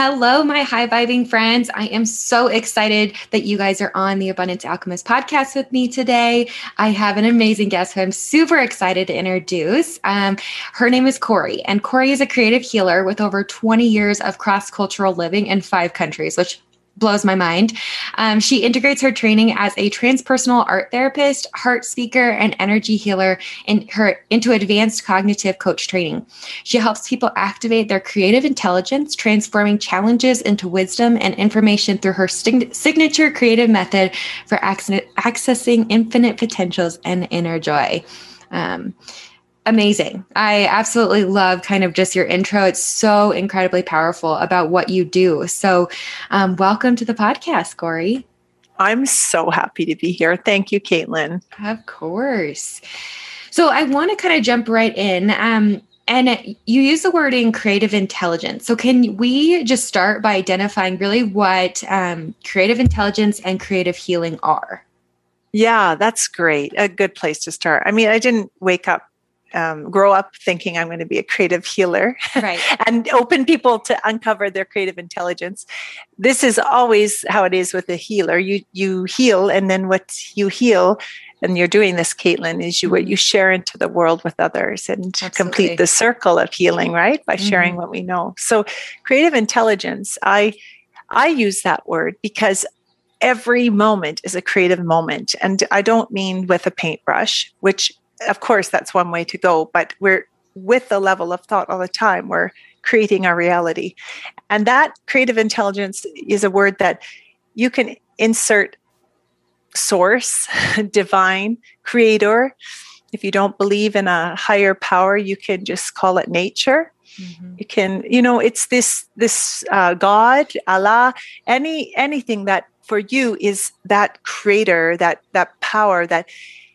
Hello, my high vibing friends. I am so excited that you guys are on the Abundance Alchemist podcast with me today. I have an amazing guest who I'm super excited to introduce. Um, her name is Corry, and Corry is a creative healer with over 20 years of cross cultural living in five countries, which blows my mind. Um, she integrates her training as a transpersonal art therapist, HeartSpeaker, and energy healer in her into advanced cognitive coach training. She helps people activate their creative intelligence, transforming challenges into wisdom and information through her signature creative method for accessing infinite potentials and inner joy. Um, amazing. I absolutely love kind of just your intro. It's so incredibly powerful about what you do. So, um, welcome to the podcast, Corry. I'm so happy to be here. Thank you, Caitlyn. Of course. So, I want to kind of jump right in. Um, and you use the wording creative intelligence. So, can we just start by identifying really what um, creative intelligence and creative healing are? Yeah, that's great. A good place to start. I mean, I didn't wake up um, grow up thinking I'm going to be a creative healer right. and open people to uncover their creative intelligence. This is always how it is with a healer. You you heal, and then what you heal, and you're doing this, Caitlyn, is you what you share into the world with others and Absolutely. complete the circle of healing, right? By sharing mm-hmm. what we know. So, creative intelligence, I I use that word because every moment is a creative moment, and I don't mean with a paintbrush, which of course, that's one way to go, but we're with the level of thought all the time. We're creating our reality. And that creative intelligence is a word that you can insert source, divine, creator. If you don't believe in a higher power, you can just call it nature. Mm-hmm. You can, you know, it's this this uh, God, Allah, any anything that for you is that creator, that that power that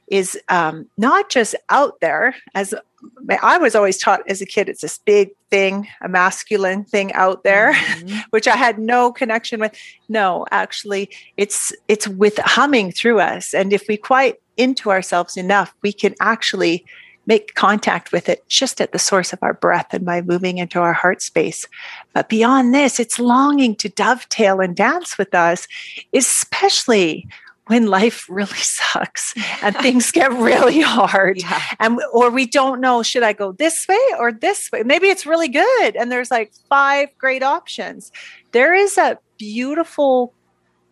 is um, not just out there as I was always taught as a kid, it's this big thing, a masculine thing out there, mm-hmm. which I had no connection with. No, actually, it's it's with humming through us, and if we quiet into ourselves enough, we can actually make contact with it just at the source of our breath and by moving into our heart space. But beyond this, it's longing to dovetail and dance with us, especially when life really sucks and things get really hard yeah. and or we don't know should i go this way or this way maybe it's really good and there's like five great options there is a beautiful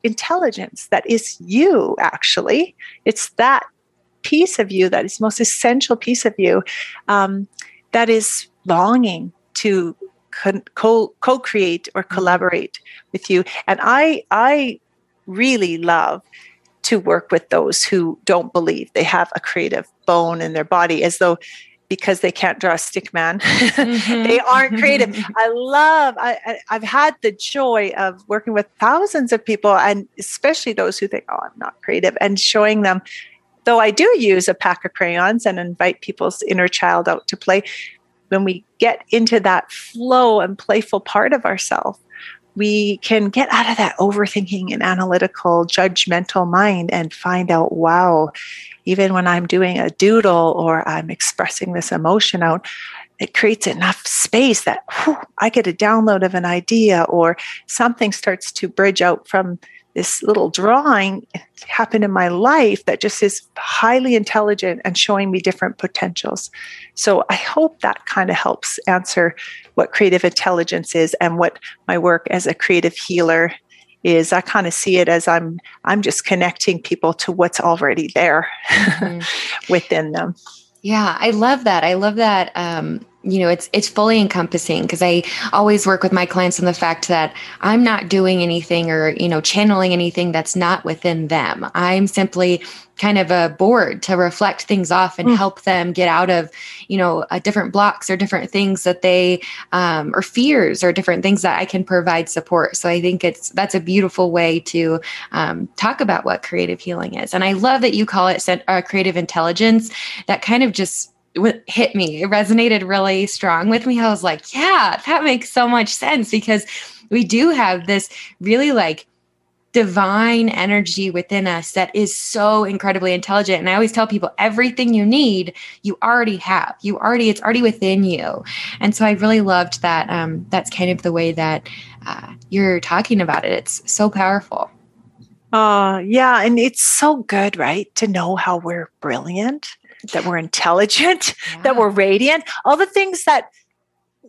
intelligence that is you actually it's that piece of you that is most essential piece of you um, that is longing to co- co-create or mm-hmm. collaborate with you and i i really love to work with those who don't believe. They have a creative bone in their body as though because they can't draw a stick man. Mm-hmm. they aren't creative. I love I, have had the joy of working with thousands of people and especially those who think oh i'm not creative and showing them though i do use a pack of crayons and invite people's inner child out to play when we get into that flow and playful part of ourselves we can get out of that overthinking and analytical, judgmental mind and find out, wow, even when I'm doing a doodle or I'm expressing this emotion out, it creates enough space that whew, I get a download of an idea or something starts to bridge out from this little drawing happened in my life that just is highly intelligent and showing me different potentials. So I hope that kind of helps answer what creative intelligence is and what my work as a creative healer is. I kind of see it as I'm I'm just connecting people to what's already there mm-hmm. within them. Yeah, I love that. I love that um you know it's it's fully encompassing because i always work with my clients on the fact that i'm not doing anything or you know channeling anything that's not within them. I'm simply kind of a board to reflect things off and mm. help them get out of you know uh, different blocks or different things that they um, or fears or different things that i can provide support. So i think it's that's a beautiful way to um, talk about what creative healing is. And i love that you call it uh, creative intelligence. That kind of just hit me. It resonated really strong with me. I was like, yeah, that makes so much sense because we do have this really like divine energy within us that is so incredibly intelligent. And I always tell people everything you need, you already have. You already, it's already within you. And so I really loved that. Um, that's kind of the way that uh, you're talking about it. It's so powerful. Uh, yeah. And it's so good, right? To know how we're brilliant that we're intelligent, yeah. that we're radiant, all the things that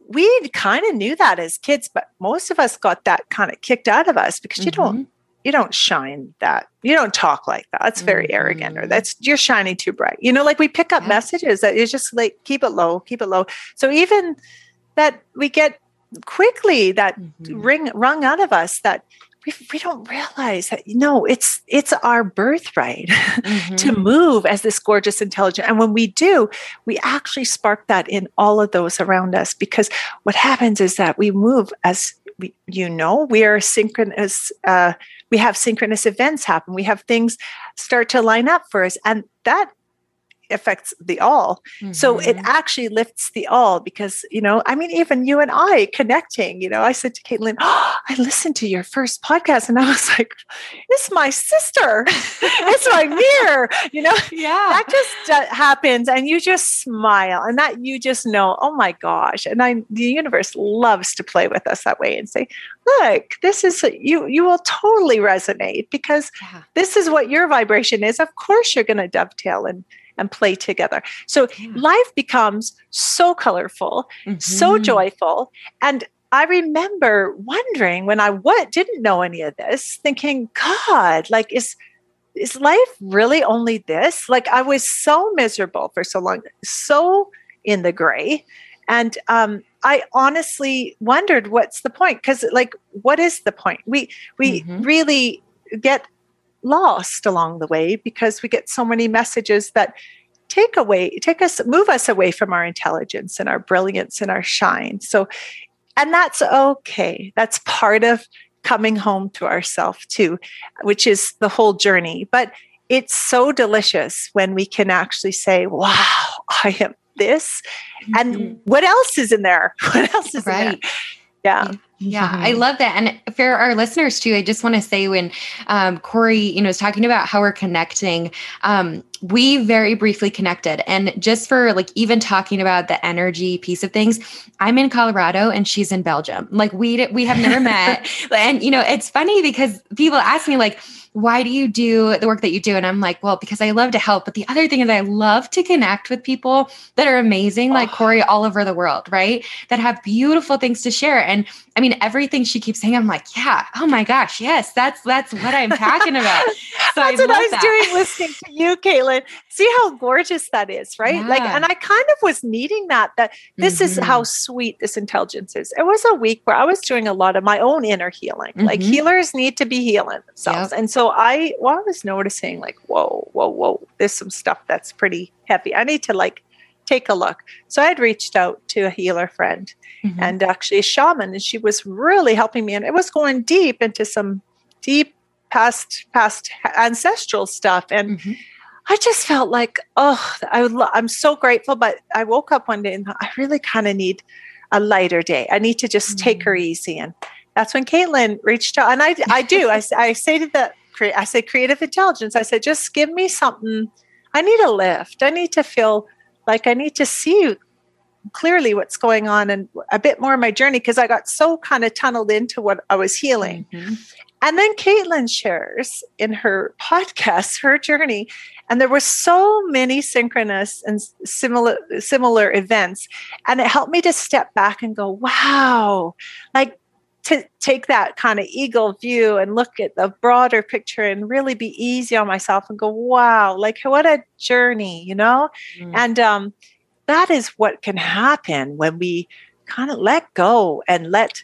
we kind of knew that as kids, but most of us got that kind of kicked out of us because mm-hmm. you don't mm-hmm. you don't shine that you don't talk like that. That's very mm-hmm. arrogant or that's you're shining too bright. You know, like we pick up yeah. messages that is just like keep it low, keep it low. So even that we get quickly that mm-hmm. ring rung out of us that we, we don't realize that you know it's it's our birthright mm-hmm. to move as this gorgeous intelligent. And when we do we actually spark that in all of those around us because what happens is that we move as we, you know we are synchronous uh, we have synchronous events happen. We have things start to line up for us. And that affects the all. Mm-hmm. So it mm-hmm. actually lifts the all because, you know, I mean, even you and I connecting, you know, I said to Caitlyn, oh, I listened to your first podcast and I was like, it's my sister. it's my mirror, you know? Yeah. That just uh, happens and you just smile and that you just know, oh my gosh. And I, the universe loves to play with us that way and say, look, this is, you, you will totally resonate because yeah. this is what your vibration is. Of course you're going to dovetail and, and play together. So yeah. life becomes so colorful, mm-hmm. so joyful. And I remember wondering when I what didn't know any of this, thinking, God, like is is life really only this? Like I was so miserable for so long, so in the gray. And um, I honestly wondered what's the point? Because like, what is the point? We we mm-hmm. really get lost along the way because we get so many messages that take away take us move us away from our intelligence and our brilliance and our shine. So and that's okay. That's part of coming home to ourself too which is the whole journey. But it's so delicious when we can actually say wow i am this. Mm-hmm. and what else is in there? What else is right. in there? Yeah. Yeah, mm-hmm. I love that. And for our listeners too, I just want to say when um, Corry, you know, is talking about how we're connecting, um, we very briefly connected. And just for like even talking about the energy piece of things, I'm in Colorado and she's in Belgium. Like we we have never met. And you know, it's funny because people ask me like, why do you do the work that you do? And I'm like, well, because I love to help. But the other thing is, I love to connect with people that are amazing, like oh. Corry, all over the world, right? That have beautiful things to share. And I mean, everything she keeps saying, I'm like, yeah, oh my gosh, yes, that's that's what I'm talking about. So that's I what I was that. doing listening to you, Caitlyn. See how gorgeous that is, right? Yeah. Like, and I kind of was needing that. That this mm-hmm. is how mm-hmm. sweet this intelligence is. It was a week where I was doing a lot of my own inner healing. Mm-hmm. Like healers need to be healing themselves, yep. and so I, well, I was noticing, like, whoa, whoa, whoa, there's some stuff that's pretty heavy. I need to like take a look. So I had reached out to a healer friend mm-hmm. and actually a shaman, and she was really helping me. And it was going deep into some deep past past ancestral stuff. And mm-hmm. I just felt like, oh, I would lo- I'm so grateful. But I woke up one day and I really kind of need a lighter day. I need to just mm-hmm. take her mm. easy. And that's when Caitlyn reached out. And I, I do. I, I say to the, I say creative intelligence. I said, just give me something. I need a lift. I need to feel like I need to see clearly what's going on and a bit more of my journey because I got so kind of tunneled into what I was healing. Mm-hmm. And then Caitlyn shares in her podcast her journey, and there were so many synchronous and similar similar events, and it helped me to step back and go, "Wow!" Like to take that kind of eagle view and look at the broader picture and really be easy on myself and go, "Wow!" Like what a journey, you know. Mm. And um, that is what can happen when we kind of let go and let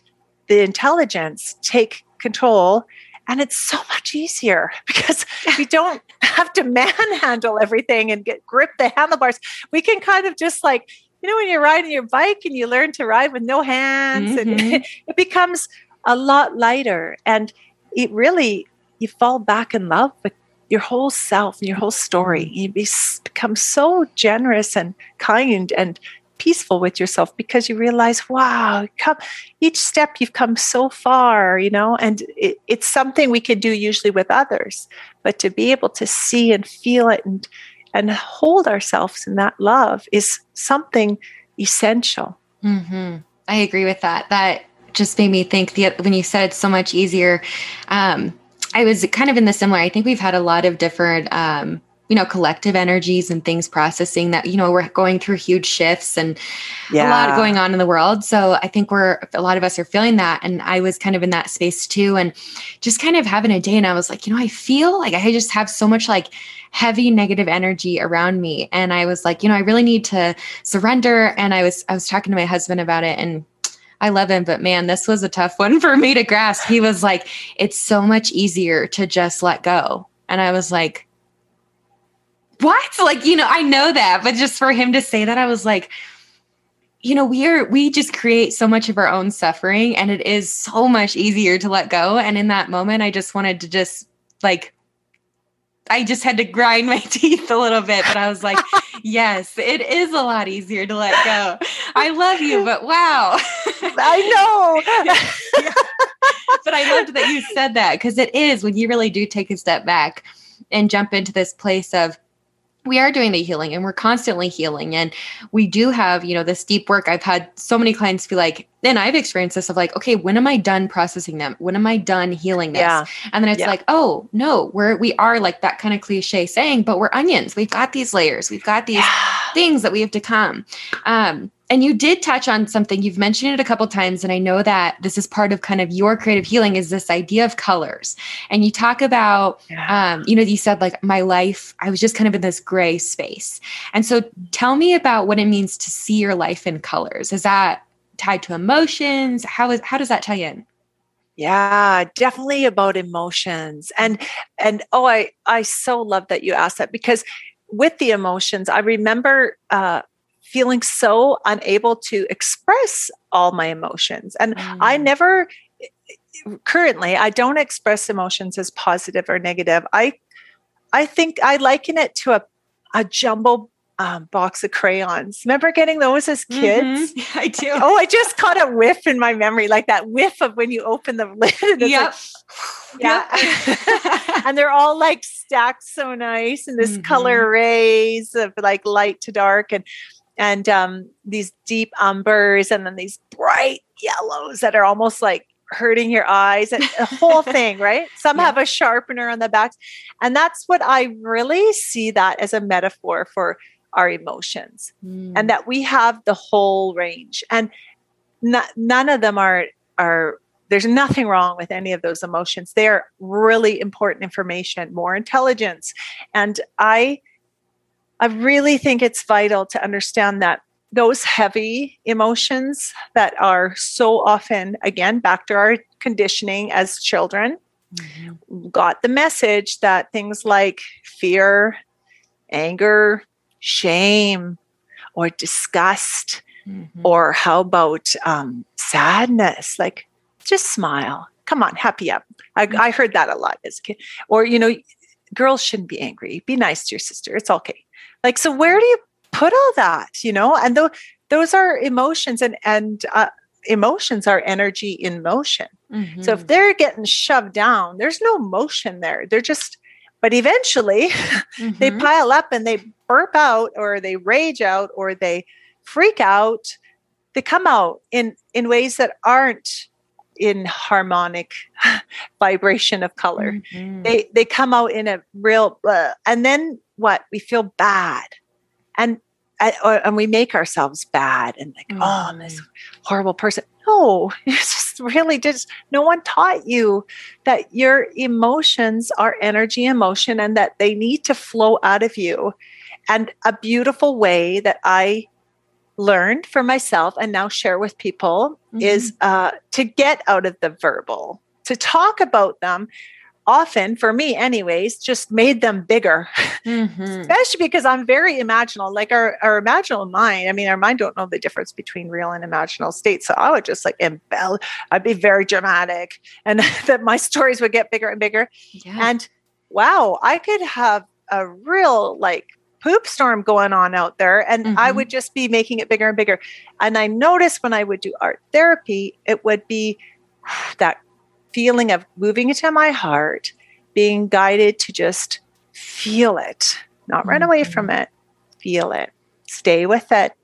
the intelligence take control and it's so much easier because we don't have to manhandle everything and get grip the handlebars we can kind of just like you know when you're riding your bike and you learn to ride with no hands mm-hmm. and it becomes a lot lighter and it really you fall back in love with your whole self and your whole story you be, become so generous and kind and peaceful with yourself because you realize, wow, come, each step you've come so far, you know, and it, it's something we can do usually with others, but to be able to see and feel it and and hold ourselves in that love is something essential. Mm-hmm. I agree with that. That just made me think the when you said so much easier. Um, I was kind of in the similar. I think we've had a lot of different um, you know collective energies and things processing that you know we're going through huge shifts and yeah. a lot going on in the world so i think we're a lot of us are feeling that and i was kind of in that space too and just kind of having a day and i was like you know i feel like i just have so much like heavy negative energy around me and i was like you know i really need to surrender and i was i was talking to my husband about it and I love him, but man, this was a tough one for me to grasp. He was like, it's so much easier to just let go. And I was like, what? Like, you know, I know that, but just for him to say that, I was like, you know, we are, we just create so much of our own suffering and it is so much easier to let go. And in that moment, I just wanted to just like, I just had to grind my teeth a little bit, but I was like, yes, it is a lot easier to let go. I love you, but wow. I know. yeah. But I loved that you said that because it is when you really do take a step back and jump into this place of, we are doing the healing and we're constantly healing. And we do have you know this deep work. I've had so many clients be like and i've experienced this of like okay when am i done processing them? When am i done healing this? Yeah. and then it's yeah. like oh no we're we are like that kind of cliche saying but we're onions. We've got these layers. We've got these yeah. things that we have to come. Um and you did touch on something. You've mentioned it a couple times and i know that this is part of kind of your creative healing is this idea of colors. And you talk about yeah. um, you know you said like my life i was just kind of in this gray space. And so tell me about what it means to see your life in colors. Is that tied to emotions? How is how does that tie in? Yeah definitely about emotions. And and oh i i so love that you asked that because with the emotions i remember uh feeling so unable to express all my emotions. And mm. I never currently I don't express emotions as positive or negative. I I think I liken it to a a jumbo um, box of crayons. Remember getting those as kids? Mm-hmm. I do. Oh, I just caught a whiff in my memory, like that whiff of when you open the lid. Yep. Like, yeah. and they're all like stacked so nice in this mm-hmm. color rays of like light to dark. And and um, these deep umbers and then these bright yellows that are almost like hurting your eyes and the whole thing right some yeah. have a sharpener on the back and that's what i really see that as a metaphor for our emotions mm. and that we have the whole range and not, none of them are are there's nothing wrong with any of those emotions they're really important information more intelligence and i I really think it's vital to understand that those heavy emotions that are so often, again, back to our conditioning as children, mm-hmm. got the message that things like fear, anger, shame, or disgust, mm-hmm. or how about um, sadness? Like, just smile. Come on, happy up. I, mm-hmm. I heard that a lot as a kid. Or, you know, girls shouldn't be angry. Be nice to your sister. It's okay. Like, so where do you put all that? You know, and th- those are emotions, and and uh, emotions are energy in motion. Mm-hmm. So if mm-hmm. they're getting shoved down, there's no motion there. They're just, but eventually mm-hmm. they pile up and they burp out, or they rage out, or they freak out. They come out in in ways that aren't in harmonic vibration of color. Mm-hmm. They they come out in a real uh, and then what? We feel bad. And and we make ourselves bad and like, mm-hmm. oh, I'm this horrible person. No, it's just really just no one taught you that your emotions are energy emotion and that they need to flow out of you. And a beautiful way that I learned for myself and now share with people mm-hmm. is uh, to get out of the verbal, to talk about them often for me anyways just made them bigger mm-hmm. especially because i'm very imaginal like our, our imaginal mind i mean our mind don't know the difference between real and imaginal states so i would just like embellish i'd be very dramatic and that my stories would get bigger and bigger yeah. and wow i could have a real like poop storm going on out there and mm-hmm. i would just be making it bigger and bigger and i noticed when i would do art therapy it would be that feeling of moving into my heart, being guided to just feel it, not run away from mm-hmm. it, feel it, stay with it.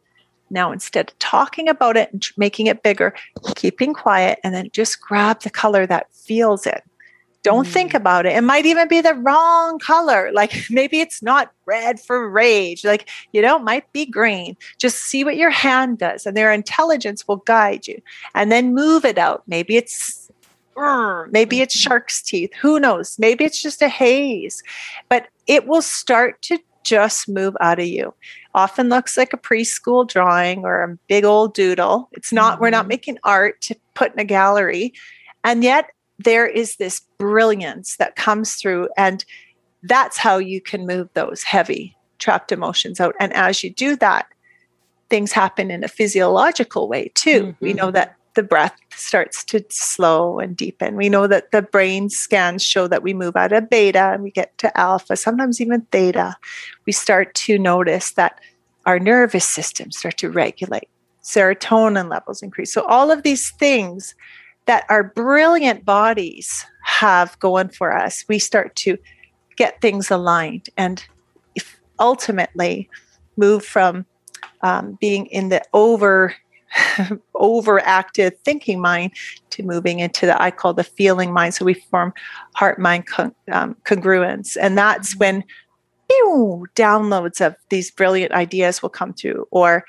Now, instead of talking about it and making it bigger, keeping quiet and then just grab the color that feels it. Don't mm. think about it. It might even be the wrong color. Like maybe it's not red for rage. Like, you know, it might be green. Just see what your hand does and their intelligence will guide you. And then move it out. Maybe it's maybe it's shark's teeth. Who knows? Maybe it's just a haze, but it will start to just move out of you. Often looks like a preschool drawing or a big old doodle. It's not, mm-hmm. we're not mm-hmm. making art to put in a gallery. And yet there is this brilliance that comes through. And that's how you can move those heavy trapped emotions out. And as you do that, things happen in a physiological way too. Mm-hmm. We know mm-hmm. that the breath starts to slow and deepen. We know that the brain scans show that we move out of beta and we get to alpha, sometimes even theta. We start to notice that our nervous system start to regulate, serotonin levels increase. So all of these things that our brilliant bodies have going for us, we start to get things aligned and ultimately move from um, being in the over overactive thinking mind to moving into the I call the feeling mind. So we form heart mind con- um, congruence, and that's mm-hmm. when pew, downloads of these brilliant ideas will come through, or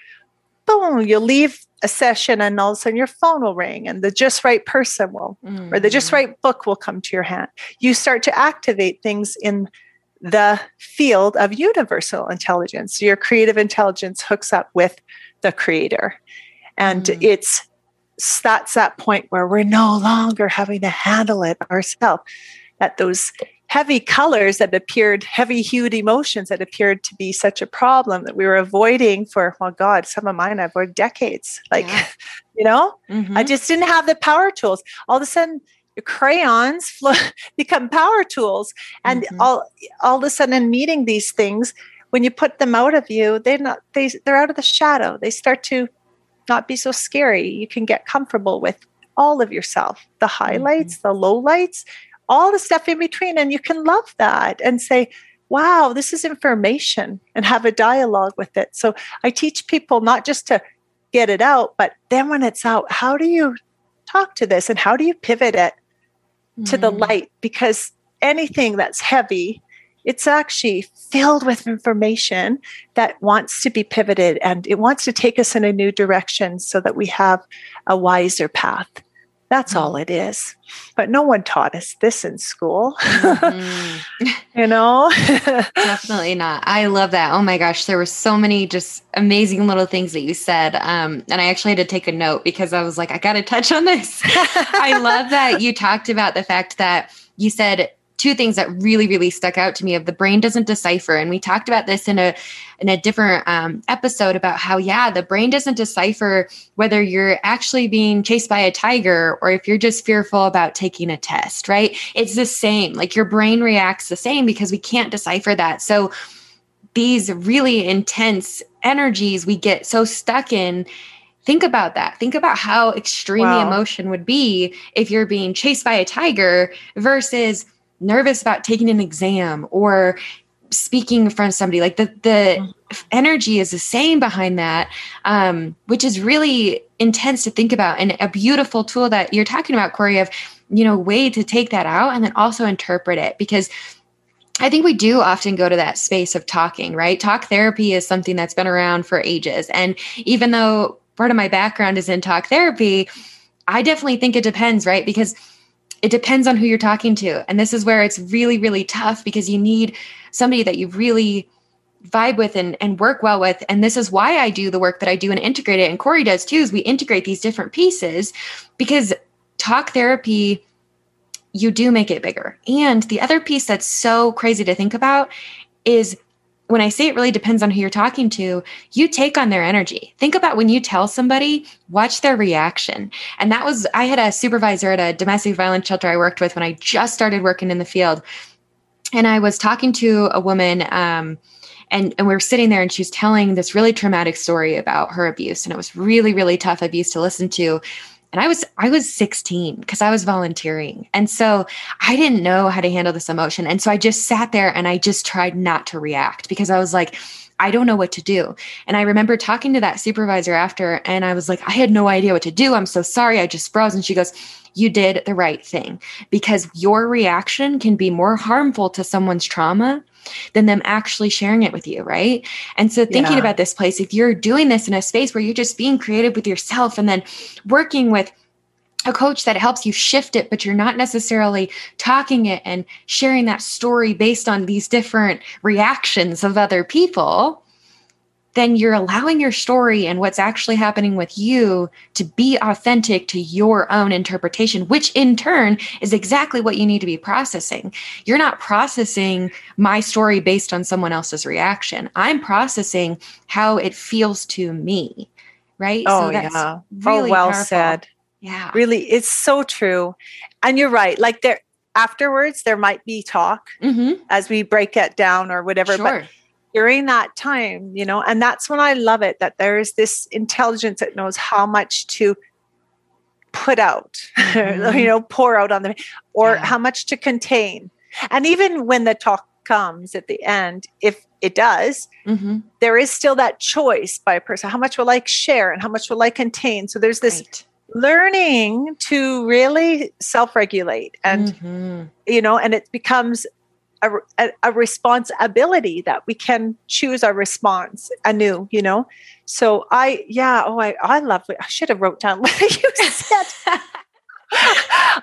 boom, you'll leave a session and all of a sudden your phone will ring and the just right person will mm. or the just mm-hmm. right book will come to your hand you start to activate things in the field of universal intelligence your creative intelligence hooks up with the creator and mm. it's that's that point where we're no longer having to handle it ourselves. That those heavy colors that appeared, heavy hued emotions that appeared to be such a problem that we were avoiding for, well, God, some of mine I've avoided decades. Like, yeah. you know, mm-hmm. I just didn't have the power tools. All of a sudden, your crayons become power tools. And mm-hmm. all, all of a sudden, meeting these things, when you put them out of you, they're not, they, they're out of the shadow. They start to not be so scary. You can get comfortable with all of yourself the highlights, mm-hmm. the lowlights, all the stuff in between. And you can love that and say, wow, this is information and have a dialogue with it. So I teach people not just to get it out, but then when it's out, how do you talk to this and how do you pivot it mm-hmm. to the mm-hmm. light? Because anything that's heavy it's actually filled with information that wants to be pivoted and it wants to take us in a new direction so that we have a wiser path. That's mm-hmm. all it is. But no one taught us this in school. Mm-hmm. you know? Definitely not. I love that. Oh my gosh, there were so many just amazing little things that you said. Um, and I actually had to take a note because I was like, I got to touch on this. I love that you talked about the fact that you said two things that really really stuck out to me of the brain doesn't decipher. And we talked about this in a in a different um, episode about how yeah the brain doesn't decipher whether you're actually being chased by a tiger or if you're just fearful about taking a test right? It's the same. Like your brain reacts the same because we can't decipher that. So these really intense energies we get so stuck in think about that. Think about how extreme wow. the emotion would be if you're being chased by a tiger versus nervous about taking an exam or speaking in front of somebody like the the energy is the same behind that um, which is really intense to think about and a beautiful tool that you're talking about Corry of you know way to take that out and then also interpret it because I think we do often go to that space of talking, right? Talk therapy is something that's been around for ages. And even though part of my background is in talk therapy, I definitely think it depends, right? Because it depends on who you're talking to. And this is where it's really, really tough because you need somebody that you really vibe with and, and work well with. And this is why I do the work that I do and integrate it. And Corry does too, is we integrate these different pieces because talk therapy, you do make it bigger. And the other piece that's so crazy to think about is when I say it really depends on who you're talking to, you take on their energy. Think about when you tell somebody, watch their reaction. And that was, I had a supervisor at a domestic violence shelter I worked with when I just started working in the field. And I was talking to a woman, um, and, and we were sitting there and she was telling this really traumatic story about her abuse. And it was really, really tough abuse to listen to and i was i was 16 because i was volunteering. And so i didn't know how to handle this emotion. And so i just sat there and i just tried not to react because i was like I don't know what to do. And I remember talking to that supervisor after, and I was like, I had no idea what to do. I'm so sorry. I just froze. And she goes, You did the right thing because your reaction can be more harmful to someone's trauma than them actually sharing it with you, right? And so thinking yeah. about this place, if you're doing this in a space where you're just being creative with yourself and then working with a coach that helps you shift it, but you're not necessarily talking it and sharing that story based on these different reactions of other people, then you're allowing your story and what's actually happening with you to be authentic to your own interpretation, which in turn is exactly what you need to be processing. You're not processing my story based on someone else's reaction. I'm processing how it feels to me. Right. Oh, so that's yeah. Oh, really oh, well powerful. said. Yeah. Really, it's so true. And you're right. Like there afterwards, there might be talk mm-hmm. as we break it down or whatever. Sure. But during that time, you know, and that's when I love it that there is this intelligence that knows how much to put out, mm-hmm. you know, pour out on them, or yeah. how much to contain. And even when the talk comes at the end, if it does, mm-hmm. there is still that choice by a person. How much will I share and how much will I contain? So there's this right. Learning to really self regulate and, mm-hmm. you know, and it becomes a, a, a, responsibility that we can choose our response anew you know so i yeah oh i i love it i should have wrote down what you said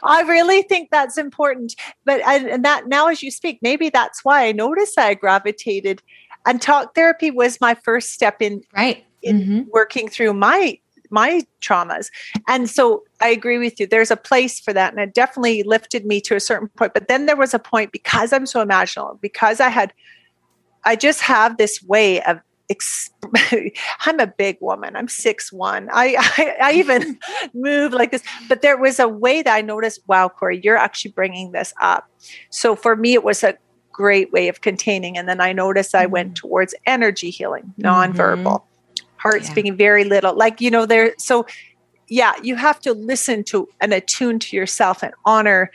I really think that's important. But and that now, as you speak, maybe that's why I noticed I gravitated. And talk therapy was my first step in right in mm-hmm. working through my my traumas. And so I agree with you. There's a place for that. And it definitely lifted me to a certain point. But then there was a point because I'm so emotional, because I had, I just have this way of I'm a big woman. I'm six one. I, I, I even move like this. But there was a way that I noticed. Wow, Corry, you're actually bringing this up. So for me, it was a great way of containing. And then I noticed I went mm-hmm. towards energy healing, nonverbal. Mm-hmm heart yeah. speaking very little like you know there so yeah you have to listen to and attune to yourself and honor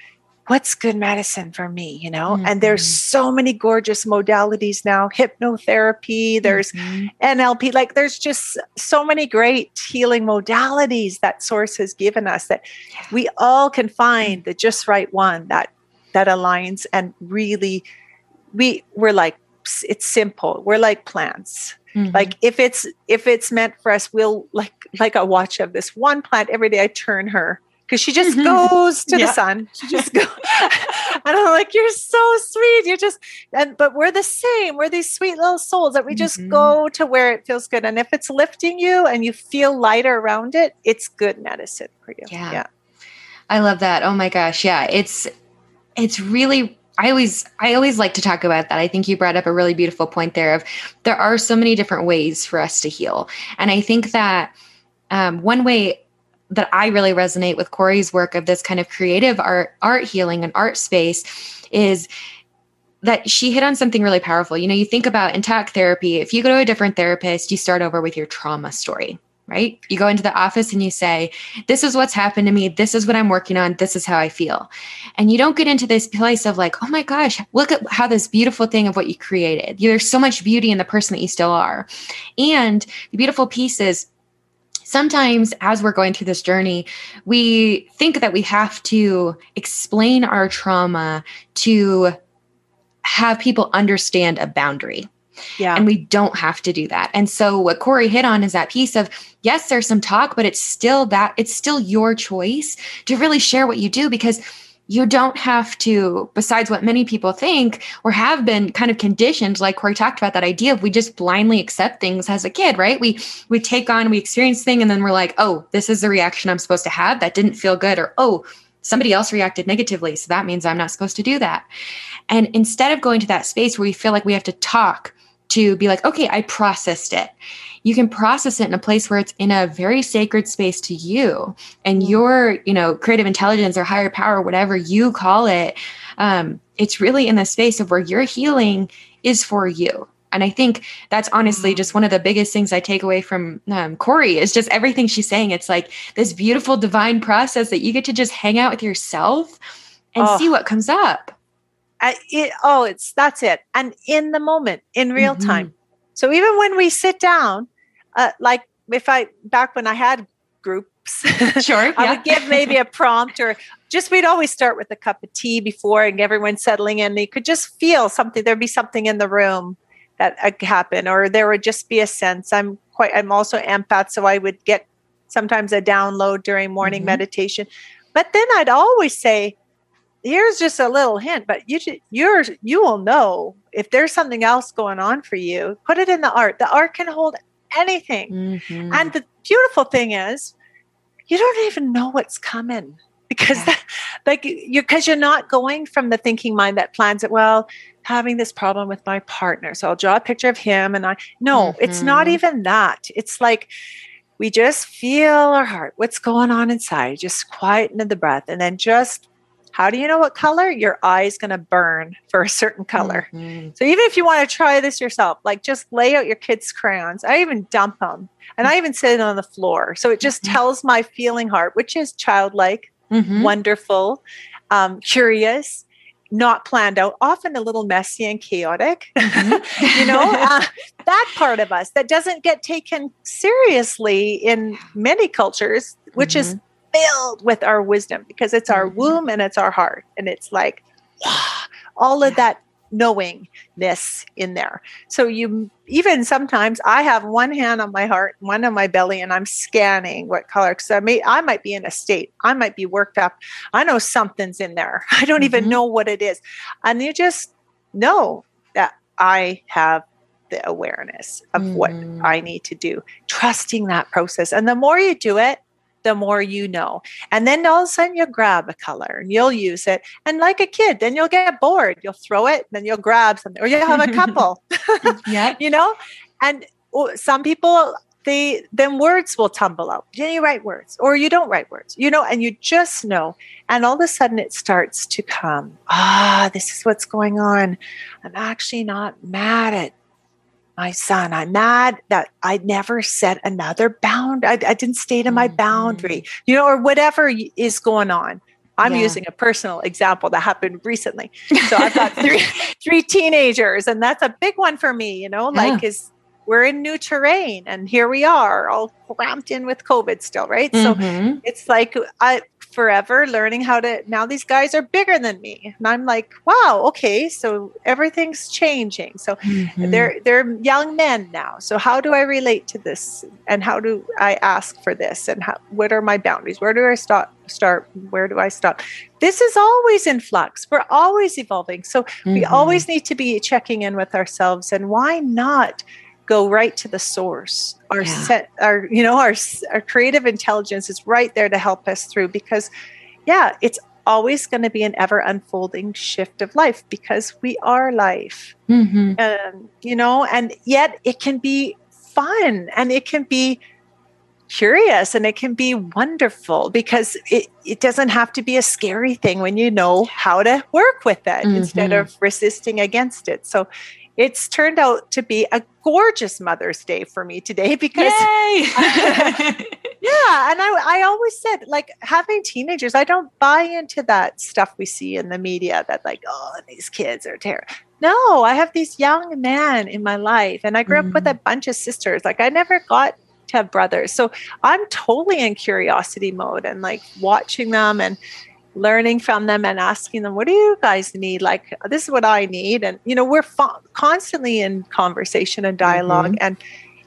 what's good medicine for me you know mm-hmm. and there's mm-hmm. so many gorgeous modalities now hypnotherapy there's mm-hmm. nlp like there's just so many great healing modalities that source has given us that yeah. we all can find the just right one that that aligns and really we we're like it's simple we're like plants Mm-hmm. Like if it's if it's meant for us, we'll like like a watch of this one plant every day. I turn her because she just mm-hmm. goes to yeah. the sun. She just goes. and I'm like, you're so sweet. You just and but we're the same. We're these sweet little souls that we just mm-hmm. go to where it feels good. And if it's lifting you and you feel lighter around it, it's good medicine for you. Yeah. yeah. I love that. Oh my gosh. Yeah. It's it's really I always I always like to talk about that. I think you brought up a really beautiful point there of there are so many different ways for us to heal. And I think that um, one way that I really resonate with Corry's work of this kind of creative art art healing and art space is that she hit on something really powerful. You know, you think about in therapy, if you go to a different therapist, you start over with your trauma story right? You go into the office and you say, This is what's happened to me. This is what I'm working on. This is how I feel. And you don't get into this place of like, Oh my gosh, look at how this beautiful thing of what you created. There's so much beauty in the person that you still are. And the beautiful piece is, sometimes as we're going through this journey, we think that we have to explain our trauma to have people understand a boundary. Yeah. And we don't have to do that. And so what Corry hit on is that piece of yes, there's some talk, but it's still that it's still your choice to really share what you do because you don't have to, besides what many people think or have been kind of conditioned, like Corry talked about that idea of we just blindly accept things as a kid, right? We we take on, we experience thing, and then we're like, oh, this is the reaction I'm supposed to have. That didn't feel good, or oh, somebody else reacted negatively. So that means I'm not supposed to do that. And instead of going to that space where we feel like we have to talk to be like, okay, I processed it. You can process it in a place where it's in a very sacred space to you and your you know creative intelligence or higher power whatever you call it um, it's really in the space of where your healing is for you. And i think that's honestly just one of the biggest things i take away from um, Corry is just everything she's saying. It's like this beautiful divine process that you get to just hang out with yourself and oh. see what comes up it, oh it's that's it and in the moment in real mm-hmm. time so even when we sit down uh, like if I back when I had groups, sure. I would give maybe a prompt or just we'd always start with a cup of tea before and everyone settling in. They could just feel something. There'd be something in the room that uh, happen, or there would just be a sense. I'm quite. I'm also empath, so I would get sometimes a download during morning mm-hmm. meditation. But then I'd always say, here's just a little hint but you you're you will know if there's something else going on for you put it in the art the art can hold anything. Mm-hmm. And the beautiful thing is, you don't even know what's coming because yeah. that, like you're because you're not going from the thinking mind that plans it well having this problem with my partner so i'll draw a picture of him and i no mm-hmm. it's not mm-hmm. even that it's like we just feel our heart what's going on inside just quiet quieten the breath and then just how do you know what color? Your eye's going to burn for a certain color. Mm-hmm. So even if you want to try this yourself, like just lay out your kids' crayons. I even dump them and I even sit on the floor. So it just mm-hmm. tells my feeling heart, which is childlike, mm-hmm. wonderful, um, curious, not planned out, often a little messy and chaotic. Mm-hmm. you know, uh, that part of us that doesn't get taken seriously in many cultures, which is mm-hmm filled with our wisdom because it's our mm-hmm. womb and it's our heart. And it's like all of that knowingness in there. So you even sometimes I have one hand on my heart, one on my belly, and I'm scanning what color because I may I might be in a state. I might be worked up. I know something's in there. I don't mm-hmm. even know what it is. And you just know that I have the awareness of mm-hmm. what I need to do, trusting that process. And the more you do it, the more you know. And then all of a sudden you'll grab a color and you'll use it. And like a kid, then you'll get bored. You'll throw it, then you'll grab something, or you'll have a couple. yeah. you know? And some people they then words will tumble out. Then you write words or you don't write words, you know, and you just know. And all of a sudden it starts to come. Ah, this is what's going on. I'm actually not mad at my son, I'm mad that I never set another bound. I, I didn't stay to my mm-hmm. boundary, you know, or whatever is going on. I'm yeah. using a personal example that happened recently. So I've got three three teenagers, and that's a big one for me. You know, like yeah. is we're in new terrain, and here we are, all cramped in with COVID still, right? Mm-hmm. So it's like I forever learning how to now these guys are bigger than me. And i'm like wow okay so everything's changing. So mm-hmm. they're they're young men now. So how do i relate to this? And how do i ask for this? And how what are my boundaries? Where do i start start? Where do i stop? This is always in flux. We're always evolving. So mm-hmm. we always need to be checking in with ourselves. And why not go right to the source. Our yeah. set, our you know, our our creative intelligence is right there to help us through because, yeah, it's always going to be an ever unfolding shift of life because we are life, mm-hmm. um, you know, and yet it can be fun and it can be curious and it can be wonderful because it, it doesn't have to be a scary thing when you know how to work with it mm-hmm. instead of resisting against it. So it's turned out to be a gorgeous Mother's Day for me today because yeah, and I I always said like having teenagers, I don't buy into that stuff we see in the media that like oh these kids are terrible. No, I have these young men in my life, and I grew mm. up with a mm. bunch of sisters. Like I never got to have brothers, so I'm totally in curiosity mode and like watching them and learning from them and asking them, what do you guys need? Like, this is what I need. And, you know, we're fa- constantly in conversation and dialog mm-hmm. And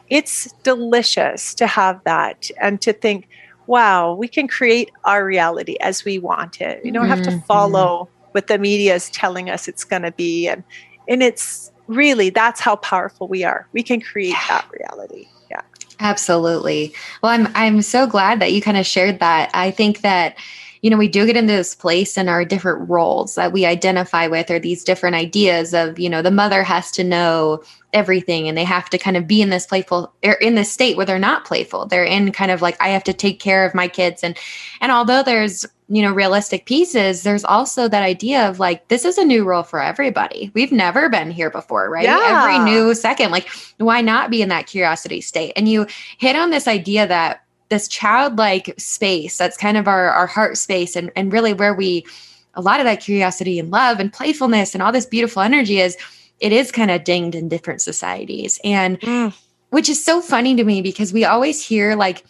it's delicious to have that and to think, wow, we can create our reality as we want it. You don't have to mm-hmm. follow what the media is telling us it's going to be. And, and it's really, that's how powerful we are. We can create that reality. Yeah. Absolutely. Well, I'm, I'm so glad that you kind of shared that. I think that, you know, we do get into this place in our different roles that we identify with, or these different ideas of, you know, the mother has to know everything and they have to kind of be in this playful or er, in this state where they're not playful. They're in kind of like, I have to take care of my kids. And, and although there's, you know, realistic pieces, there's also that idea of like, this is a new role for everybody. We've never been here before, right? Yeah. Every new second, like, why not be in that curiosity state? And you hit on this idea that this childlike space that's kind of our, our heart space and, and really where we a lot of that curiosity and love and playfulness and all this beautiful energy is it is kind of dinged in different societies and mm. which is so funny to me because we always hear like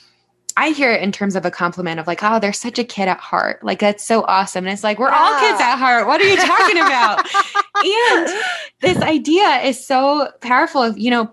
I hear it in terms of a compliment of like, oh, they're such a kid at heart. Like, that's so awesome. And it's like, we're all kids at heart. What are you talking about? and this idea is so powerful. Of, you know,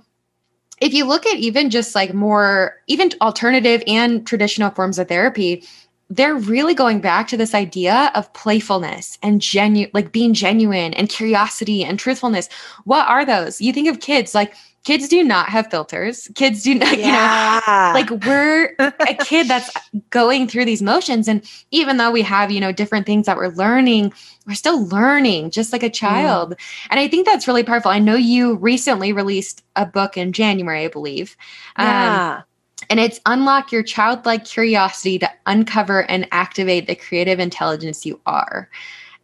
if you look at even just like more, even alternative and traditional forms of therapy, they're really going back to this idea of playfulness and genuine, like being genuine and curiosity and truthfulness. What are those? You think of kids like kids do not have filters. Kids do not, yeah. you know, like we're a kid that's going through these motions. And even though we have, you know, different things that we're learning, we're still learning just like a child. Mm. And I think that's really powerful. I know you recently released a book in January, I believe. Yeah. Um, and it's unlock your childlike curiosity to uncover and activate the creative intelligence you are.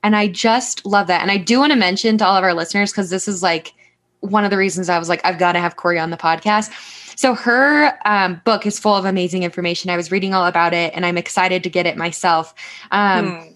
And I just love that. And I do want to mention to all of our listeners, because this is like one of the reasons I was like, I've got to have Corry on the podcast. So her um, book is full of amazing information. I was reading all about it and I'm excited to get it myself. Um, hmm.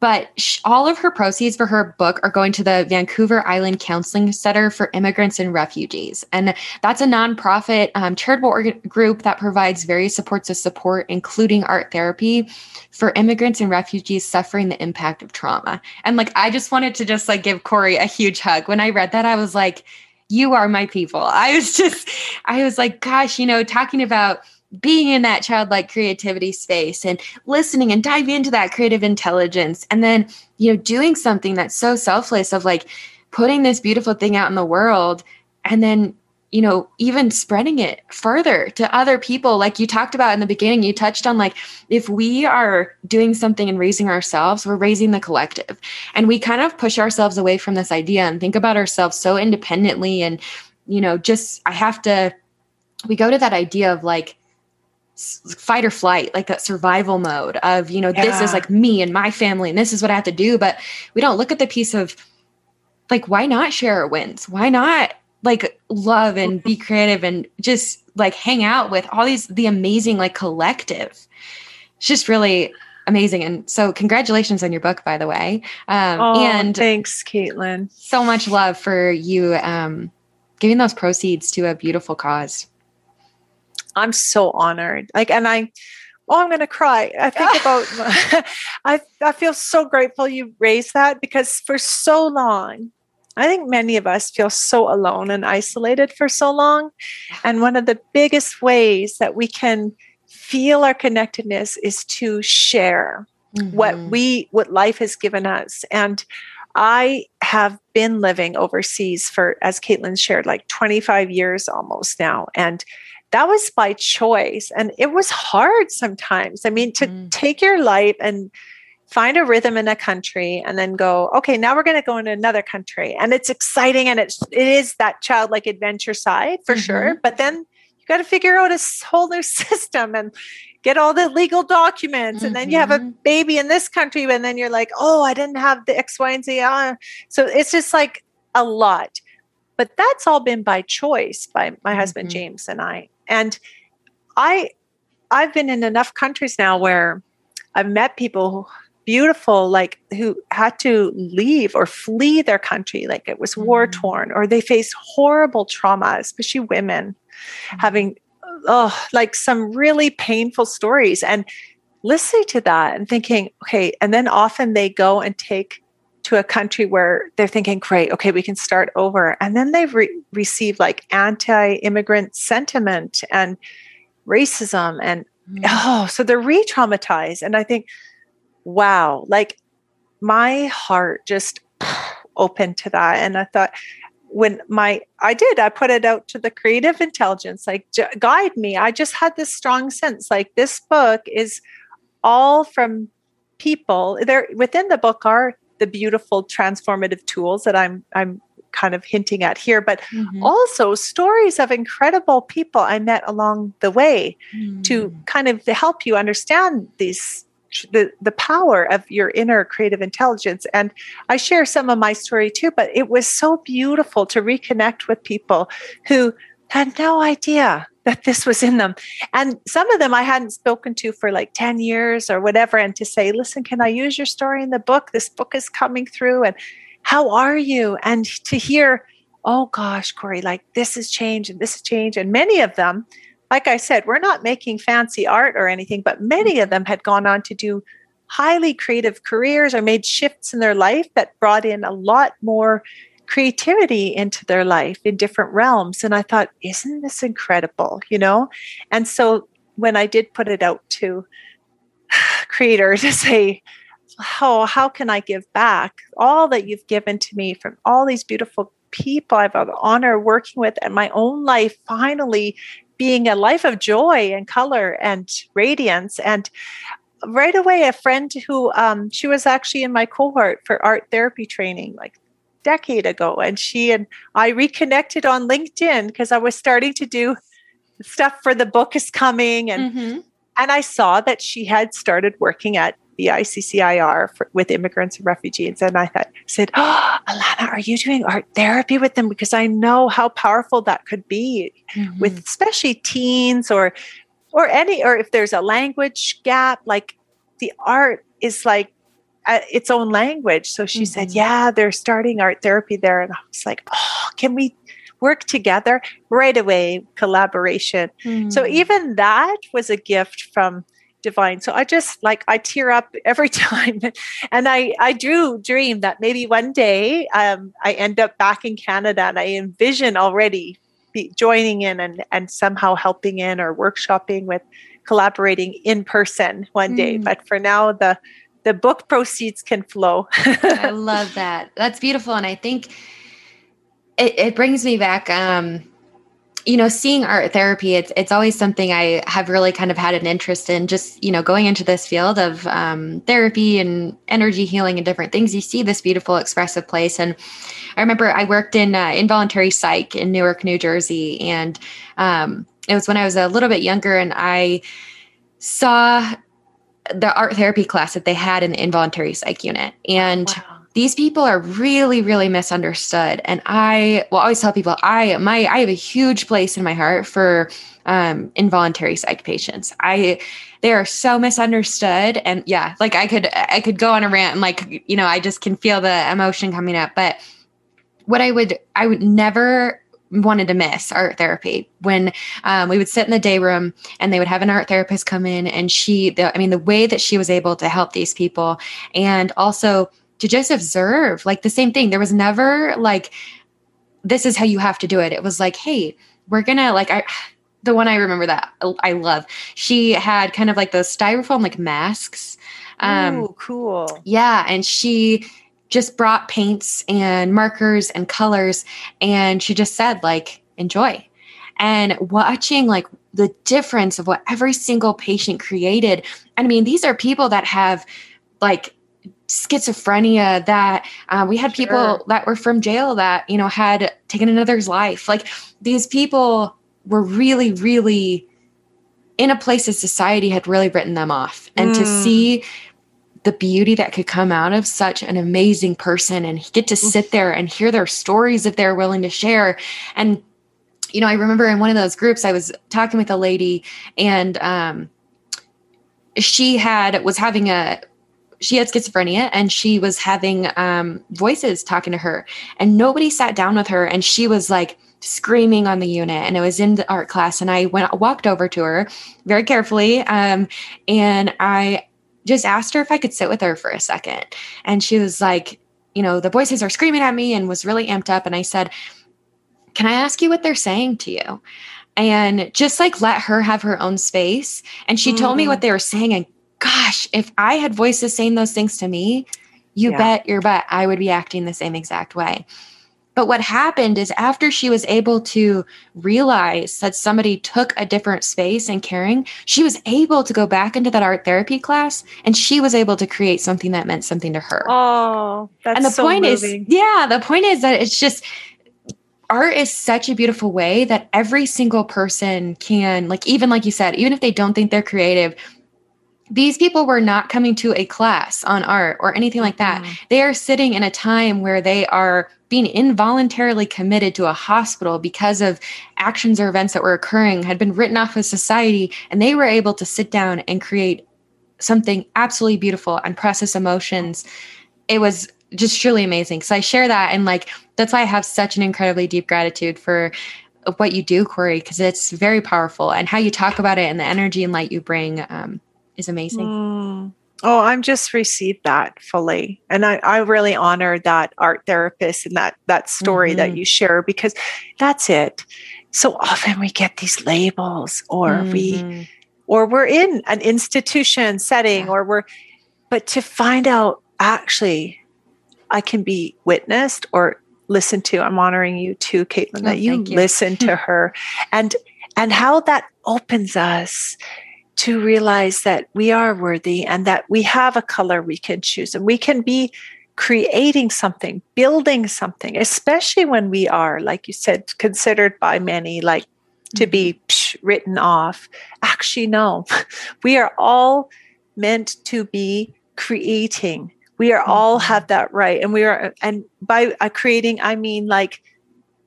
But sh- all of her proceeds for her book are going to the Vancouver Island Counseling Center for Immigrants and Refugees. And that's a nonprofit um, charitable org- group that provides various supports of support, including art therapy for immigrants and refugees suffering the impact of trauma. And like, I just wanted to just like give Corry a huge hug. When I read that, I was like, you are my people. I was just, I was like, gosh, you know, talking about being in that childlike creativity space and listening and diving into that creative intelligence and then you know doing something that's so selfless of like putting this beautiful thing out in the world and then you know even spreading it further to other people like you talked about in the beginning you touched on like if we are doing something and raising ourselves we're raising the collective and we kind of push ourselves away from this idea and think about ourselves so independently and you know just i have to we go to that idea of like fight or flight, like that survival mode of, you know, yeah. this is like me and my family and this is what I have to do. But we don't look at the piece of like, why not share our wins? Why not like love and be creative and just like hang out with all these, the amazing like collective? It's just really amazing. And so congratulations on your book, by the way. Um, oh, and thanks, Caitlyn. So much love for you um, giving those proceeds to a beautiful cause. I'm so honored. Like, and I, oh, I'm going to cry. I think about, I, I feel so grateful you raised that because for so long, I think many of us feel so alone and isolated for so long. And one of the biggest ways that we can feel our connectedness is to share mm-hmm. what we, what life has given us. And I have been living overseas for, as Caitlyn shared, like 25 years almost now. And that was by choice. And it was hard sometimes. I mean, to mm. take your life and find a rhythm in a country and then go, okay, now we're going to go into another country. And it's exciting and it's it is that childlike adventure side for mm-hmm. sure. But then you got to figure out a whole new system and get all the legal documents. Mm-hmm. And then you have a mm-hmm. baby in this country, and then you're like, oh, I didn't have the X, Y, and Z. Uh. So it's just like a lot. But that's all been by choice by my mm-hmm. husband James and I. And I I've been in enough countries now where I've met people who, beautiful like who had to leave or flee their country like it was mm-hmm. war torn or they faced horrible trauma especially women mm-hmm. having oh like some really painful stories and listening to that and thinking okay and then often they go and take to a country where they're thinking, great, okay, we can start over. And then they've re- received like anti immigrant sentiment and racism and mm. oh, so they're re traumatized. And I think, wow, like my heart just opened to that. And I thought, when my i did i put it out to the creative intelligence like j- guide me i just had this strong sense like this book is all from people there within the book are the beautiful transformative tools that i'm i'm kind of hinting at here but mm-hmm. also stories of incredible people i met along the way mm. to kind of help you understand these the the power of your inner creative intelligence. And i share some of my story too but it was so beautiful to reconnect with people who had no idea that this was in them. And some of them i hadn't spoken to for like 10 years or whatever and to say listen can i use your story in the book? This book is coming through and how are you? And to hear oh gosh corry like this has changed and this has changed. And many of them like I said, we're not making fancy art or anything, but many of them had gone on to do highly creative careers or made shifts in their life that brought in a lot more creativity into their life in different realms. And I thought, isn't this incredible? You know? And so when I did put it out to creators to say, Oh, how can I give back all that you've given to me from all these beautiful people I've had the honor working with and my own life finally being a life of joy and color and radiance. And right away, a friend who um, she was actually in my cohort for art therapy training, like decade ago, and she and I reconnected on LinkedIn because I was starting to do stuff for the book is coming and. Mm-hmm. And I saw that she had started working at the ICCIR for, with immigrants and refugees. And I thought, said, oh, Alana, are you doing art therapy with them? Because I know how powerful that could be mm-hmm. with especially teens or or any or if there's a language gap, like the art is like uh, its own language. So she mm-hmm. said, yeah, they're starting art therapy there. And I was like, oh, can we work together right away collaboration mm-hmm. so even that was a gift from divine. So I just like I tear up every time, and I I do dream that maybe one day um, I end up back in Canada, and I envision already be joining in and and somehow helping in or workshopping with collaborating in person one day. Mm. But for now, the the book proceeds can flow. I love that. That's beautiful, and I think it, it brings me back. Um, you know, seeing art therapy, it's it's always something I have really kind of had an interest in. Just you know, going into this field of um, therapy and energy healing and different things, you see this beautiful expressive place. And I remember I worked in uh, involuntary psych in Newark, New Jersey, and um, it was when I was a little bit younger, and I saw the art therapy class that they had in the involuntary psych unit, and. Wow these people are really really misunderstood. And i will always tell people i my i have a huge place in my heart for um, involuntary psych patients. I they are so misunderstood. And yeah like i could i could go on a rant and like you know i just can feel the emotion coming up. But what i would i would never wanted to miss art therapy when um, we would sit in the day room and they would have an art therapist come in and she the, i mean the way that she was able to help these people and also to just observe like the same thing. There was never like, this is how you have to do it. It was like, hey, we're gonna like, I, the one I remember that I love, she had kind of like those styrofoam like masks. Um, Ooh, cool. Yeah. And she, just brought paints and markers and colors and she just said like enjoy and watching like the difference of what every single patient created and i mean these are people that have like schizophrenia that uh, we had sure. people that were from jail that you know had taken another's life like these people were really really in a place of society had really written them off and mm. to see the beauty that could come out of such an amazing person and get to sit there and hear their stories if they're willing to share and you know i remember in one of those groups i was talking with a lady and um she had was having a she had schizophrenia and she was having um, voices talking to her and nobody sat down with her and she was like screaming on the unit and it was in the art class and i went walked over to her very carefully um, and i just asked her if i could sit with her for a second and she was like you know the voices are screaming at me and was really amped up and i said can i ask you what they're saying to you and just like let her have her own space. And she mm-hmm. told me what mm-hmm. they were saying. And gosh, if I had voices saying those things to me, you yeah. bet your butt I would be acting the same exact way. But what happened is after she was able to realize that somebody took a different space and caring, she was able to go back into that art therapy class and she was able to create something that meant something to her. Oh, that's and the so point moving. is, yeah, the point is that it's just art is such a beautiful way that every single person can, like, even like you said, even if they don't think they're creative, these people were not coming to a class on art or anything like that. Mm-hmm. They are sitting in a time where they are being involuntarily committed to a hospital because of actions or events that were occurring, had been written off of society, and they were able to sit down and create something absolutely beautiful and process emotions. It was just truly amazing. So I share that and like that's why I have such an incredibly deep gratitude for what you do, Corry, because it's very powerful and how you talk about it and the energy and light you bring. Um, is amazing. Mm. Oh, I'm just received that fully. And I, I really honor that art therapist and that that story mm-hmm. that you share because that's it. So often we get these labels or mm-hmm. we or we're in an institution setting yeah. or we're but to find out actually I can be witnessed or listened to. I'm honoring you too, Caitlyn, oh, that you, you. listen to her and and how that opens us to realize that we are worthy and that we have a color we can choose and we can be creating something, building something, especially when we are, like you said, considered by many like to be mm-hmm. psh, written off. Actually, no, we are all meant to be creating. We are all mm-hmm. have that right. And we are, and by uh, creating, I mean like,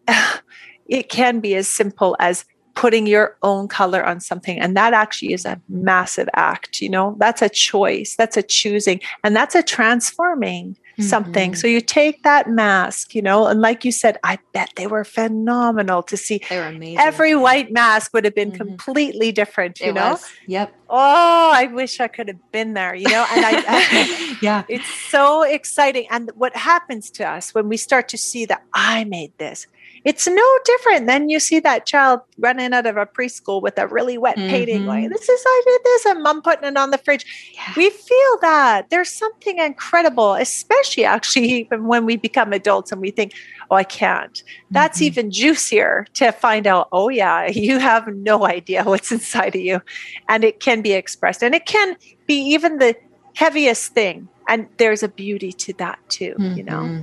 it can be as simple as putting your own color on something. And that actually is a massive act, you know, that's a choice, that's a choosing, and that's a transforming something. Mm-hmm. So you take that mask, you know, and like you said, I bet they were phenomenal to see. They were amazing. Every white mask would have been mm-hmm. completely different, you it know? Was. Yep. Oh, I wish I could have been there, you know? And I, yeah, it's so exciting. And what happens to us when we start to see that I made this, it's no different than you see that child running out of a preschool with a really wet mm-hmm. painting like this is I did this and mom putting it on the fridge. Yeah. We feel that there's something incredible, especially actually even when we become adults and we think, oh, I can't. That's mm-hmm. even juicier to find out, oh yeah, you have no idea what's inside of you. And it can be expressed. And it can be even the heaviest thing. And there's a beauty to that too, you know? Mm-hmm.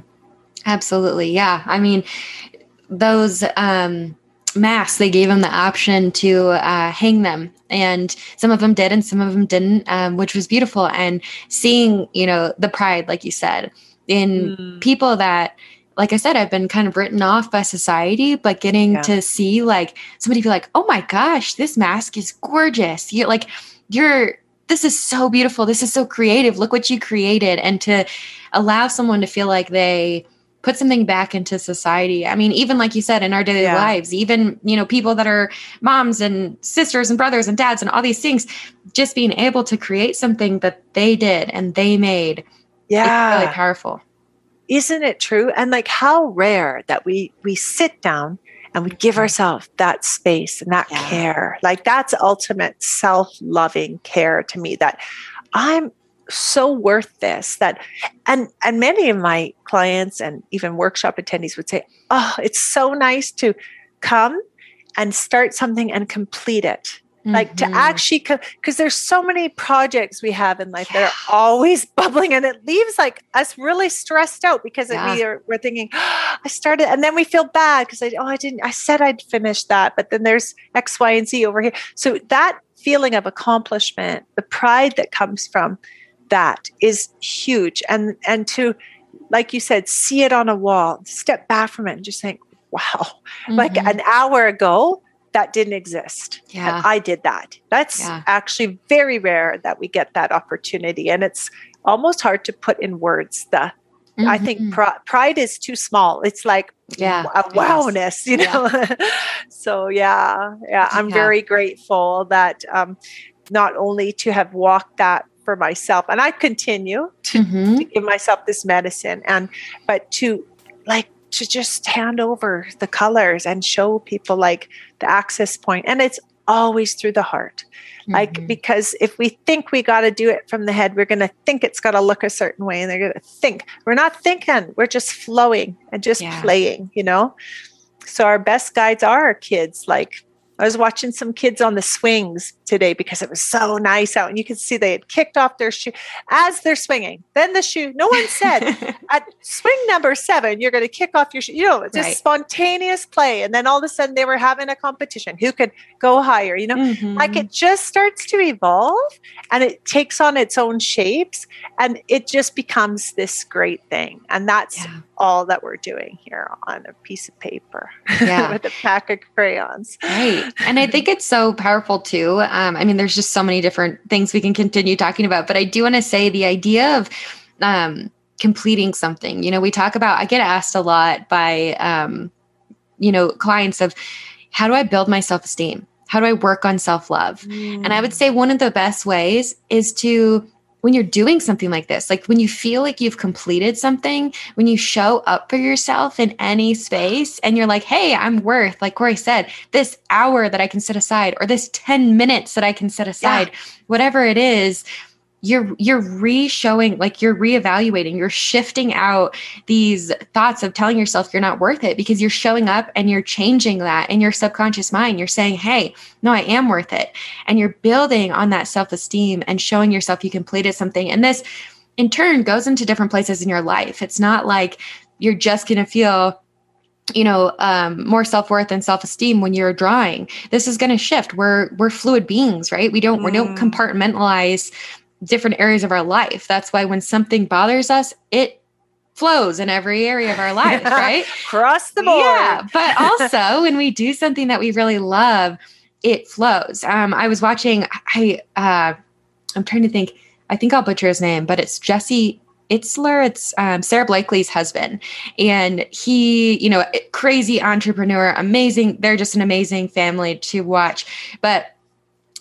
Absolutely. Yeah. I mean, those um, masks, they gave them the option to uh, hang them. And some of them did, and some of them didn't, um, which was beautiful. And seeing, you know, the pride, like you said, in mm. people that, like I said, I've been kind of written off by society, but getting yeah. to see like somebody be like, oh my gosh, this mask is gorgeous. You're like, you're, this is so beautiful. This is so creative. Look what you created. And to allow someone to feel like they, put something back into society. I mean, even like you said, in our daily yeah. lives, even, you know, people that are moms and sisters and brothers and dads and all these things, just being able to create something that they did and they made. Yeah. really powerful. Isn't it true? And like how rare that we we sit down and we give ourselves that space and that yeah. care. Like that's ultimate self-loving care to me that I'm so worth this that and and many of my clients and even workshop attendees would say oh it's so nice to come and start something and complete it mm-hmm. like to mm-hmm. actually because there's so many projects we have in life yeah. that are always bubbling and it leaves like us really stressed out because yeah. we are we're thinking oh, i started and then we feel bad because i oh i didn't i said i'd finish that but then there's x y and z over here so that feeling of accomplishment the pride that comes from that is huge and and to like you said see it on a wall step back from it and just think wow mm-hmm. like an hour ago that didn't exist yeah i did that that's yeah. actually very rare that we get that opportunity and it's almost hard to put in words the mm-hmm. i think mm-hmm. pr- pride is too small it's like yeah a wowness yes. you know yeah. so yeah yeah i'm yeah. very grateful that um not only to have walked that for myself and i continue to, mm-hmm. to give myself this medicine and but to like to just hand over the colors and show people like the access point and it's always through the heart mm-hmm. like because if we think we got to do it from the head we're going to think it's got to look a certain way and they're going to think we're not thinking we're just flowing and just yeah. playing you know so our best guides are our kids like I was watching some kids on the swings today because it was so nice out, and you could see they had kicked off their shoe as they're swinging. Then the shoe, no one said at swing number seven, you're going to kick off your shoe. You know, just right. spontaneous play. And then all of a sudden they were having a competition who could go higher, you know, mm-hmm. like it just starts to evolve and it takes on its own shapes and it just becomes this great thing. And that's yeah all that we're doing here on a piece of paper yeah. with a pack of crayons. Right. And I think it's so powerful too. Um, I mean, there's just so many different things we can continue talking about, but I do want to say the idea of um, completing something, you know, we talk about, I get asked a lot by, um, you know, clients of how do I build my self esteem? How do I work on self love? Mm. And I would say one of the best ways is to when you're doing something like this, like when you feel like you've completed something, when you show up for yourself in any space and you're like, hey, I'm worth, like Corry said, this hour that I can set aside or this 10 minutes that I can set aside, yeah. whatever it is, you're you're re-showing like you're re-evaluating you're shifting out these thoughts of telling yourself you're not worth it because you're showing up and you're changing that in your subconscious mind. You're saying hey no i am worth it. And you're building on that self-esteem and showing yourself you completed something. And this in turn goes into different places in your life. It's not like you're just going to feel you know um, more self-worth and self-esteem when you're drawing. This is going to shift. We're we're fluid beings right? We don't mm. we don't mm. compartmentalize different areas of our life. That's why when something bothers us, it flows in every area of our life, right? Across the board. Yeah. But also when we do something that we really love, it flows. Um, I was watching, I uh, I'm trying to think, I think I'll butcher his name, but it's Jesse Itzler. It's um, Sara Blakely's husband. And he, you know, crazy entrepreneur, amazing. They're just an amazing family to watch. But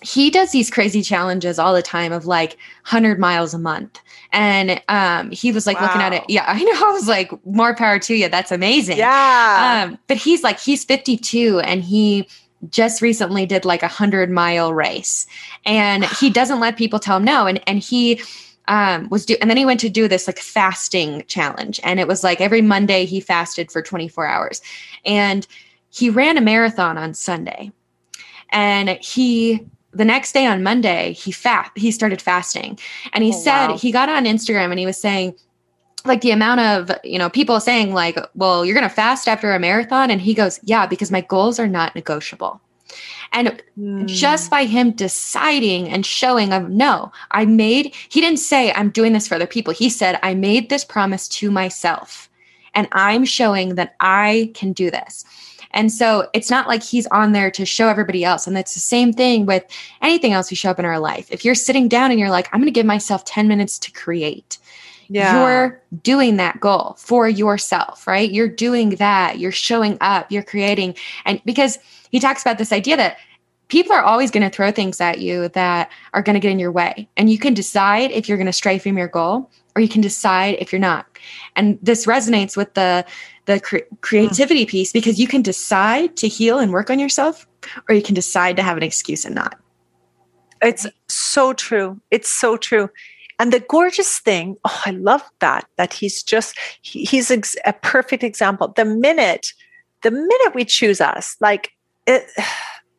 he does these crazy challenges all the time of like 100 miles a month. And um, he was like wow. looking at it. Yeah i know. I was like more power to you. That's amazing. Yeah. Um, but he's like he's 52 and he just recently did like a 100 mile race. And he doesn't let people tell him no. And and he um, was do and then he went to do this like fasting challenge. And it was like every monday he fasted for 24 hours. And he ran a marathon on sunday. And he the next day on Monday, he fast he started fasting. And he oh, said wow. he got on Instagram and he was saying like the amount of, you know, people saying like, "Well, you're going to fast after a marathon?" And he goes, "Yeah, because my goals are not negotiable." And mm. just by him deciding and showing of no, I made he didn't say I'm doing this for other people. He said I made this promise to myself and I'm showing that I can do this. And so it's not like he's on there to show everybody else. And that's the same thing with anything else we show up in our life. If you're sitting down and you're like, I'm going to give myself 10 minutes to create. Yeah. You're doing that goal for yourself, right? You're doing that. You're showing up, you're creating. And because he talks about this idea that people are always going to throw things at you that are going to get in your way. And you can decide if you're going to stray from your goal or you can decide if you're not. And this resonates with the the cre- creativity hmm. piece because you can decide to heal and work on yourself or you can decide to have an excuse and not. It's so true. It's so true. And the gorgeous thing, oh, I love that, that he's just, he, he's ex- a perfect example. The minute, the minute we choose us, like it,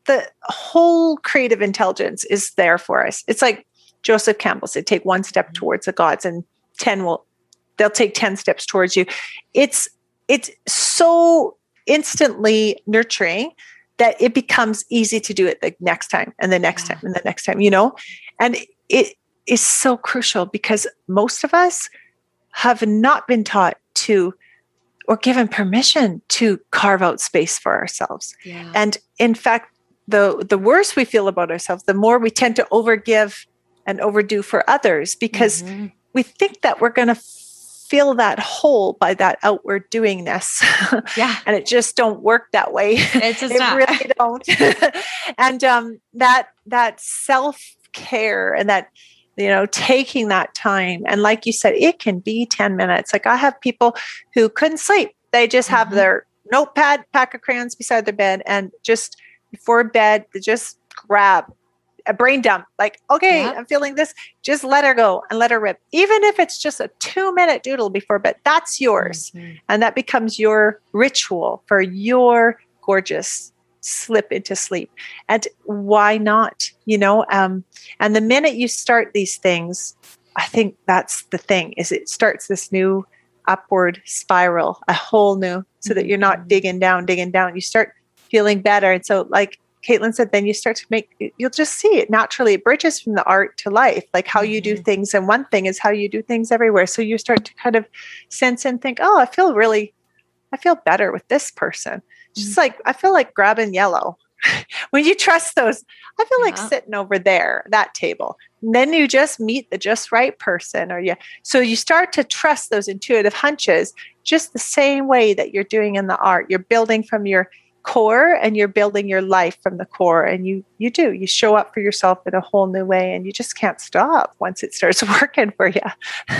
the whole creative intelligence is there for us. It's like Joseph Campbell said, take one step mm-hmm. towards the gods and 10 will, they'll take 10 steps towards you. It's, it's so instantly nurturing that it becomes easy to do it the next time and the next yeah. time and the next time, you know? And it is so crucial because most of us have not been taught to or given permission to carve out space for ourselves. Yeah. And in fact, the the worse we feel about ourselves, the more we tend to overgive and overdo for others because mm-hmm. we think that we're going to fill that hole by that outward doingness. Yeah. and it just don't work that way. It not. really don't. and um, that that self-care and that you know taking that time and like you said it can be 10 minutes like i have people who couldn't sleep They just have mm-hmm. their notepad, pack of crayons beside their bed, and just before bed, just grab a brain dump. Like, okay, I'm feeling this. Just let her go and let her rip. Even if it's just a two minute doodle before bed, that's yours. Mm-hmm. And that becomes your ritual for your gorgeous slip into sleep. And why not? You know, um, and the minute you start these things, I think that's the thing is it starts this new upward spiral, a whole new, so that you're not mm-hmm. digging down, digging down. You start feeling better. And so like Caitlyn said, then you start to make, you'll just see it naturally. It bridges from the art to life, like how you do mm-hmm. things. And one thing is how you do things everywhere. So you start to kind of sense and think, oh, I feel really, I feel better with this person. Just mm-hmm. like, I feel like grabbing yellow. when you trust those, I feel yeah. like sitting over there, that table. And then you just meet the just right person, or you. So you start to trust those intuitive hunches, just the same way that you're doing in the art. You're building from your core and you're building your life from the core and you you do you show up for yourself in a whole new way and you just can't stop once it starts working for you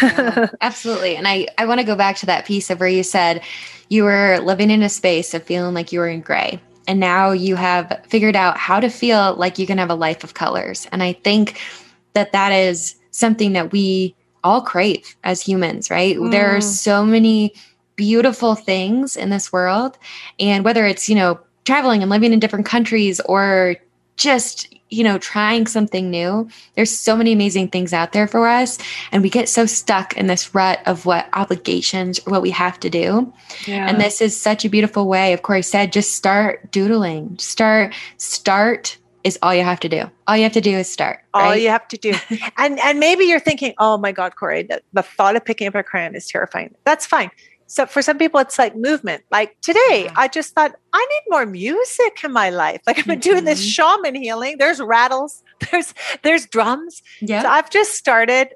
yeah, absolutely and i i want to go back to that piece of where you said you were living in a space of feeling like you were in gray and now you have figured out how to feel like you can have a life of colors and i think that that is something that we all crave as humans right mm. there are mm. so many beautiful things in this world. And whether it's, you know, traveling and living in different countries or just, you know, trying something new, there's so many amazing things out there for us. And we get so stuck in this rut of what obligations or what we have to do. Yeah. And this is such a beautiful way, of course, said, just start doodling, start, start is all you have to do. All you have to do is start. Right? All you have to do. and and maybe you're thinking, oh my God, Corry, the, the thought of picking up a crayon is terrifying. That's fine. So for some people, it's like movement. Like today. I just thought I need more music in my life. Like I've been mm-hmm. doing this mm-hmm. shaman healing. There's rattles. There's there's drums. Yeah. So I've just started.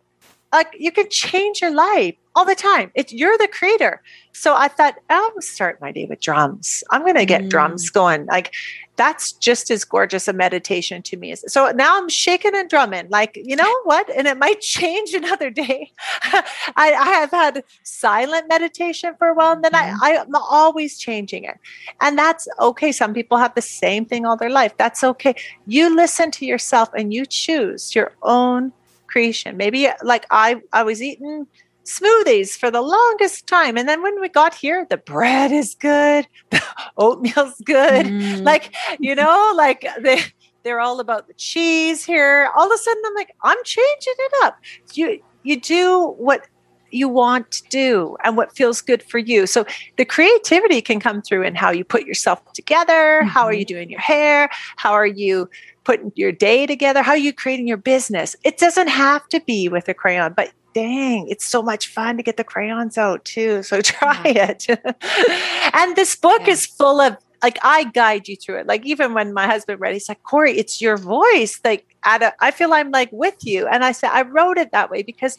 Like you can change your life all the time. It's you're the creator. So I thought I'll start my day with drums. I'm going to get mm. drums going. Like that's just as gorgeous a meditation to me. So now I'm shaking and drumming, like, you know what? And it might change another day. I, I, have had silent meditation for a while, and then mm-hmm. I, I'm always changing it. And that's okay. Some people have the same thing all their life. That's okay. You listen to yourself and you choose your own creation. Maybe like I, I was eating smoothies for the longest time. And then when we got here, the bread is good, the oatmeal's good. Mm. Like, you know, like they they're all about the cheese here. All of a sudden I'm like, I'm changing it up. You you do what you want to do and what feels good for you. So the creativity can come through in how you put yourself together, mm-hmm. how are you mm-hmm. doing your hair, how are you putting your day together, how are you creating your business. It doesn't have to be with a crayon, but dang, it's so much fun to get the crayons out too. So try yeah. it. and this book yeah. is full of like I guide you through it. Like even when my husband read, he's like, Corry, it's your voice. Like at a, I feel I'm like with you. And I said, I wrote it that way because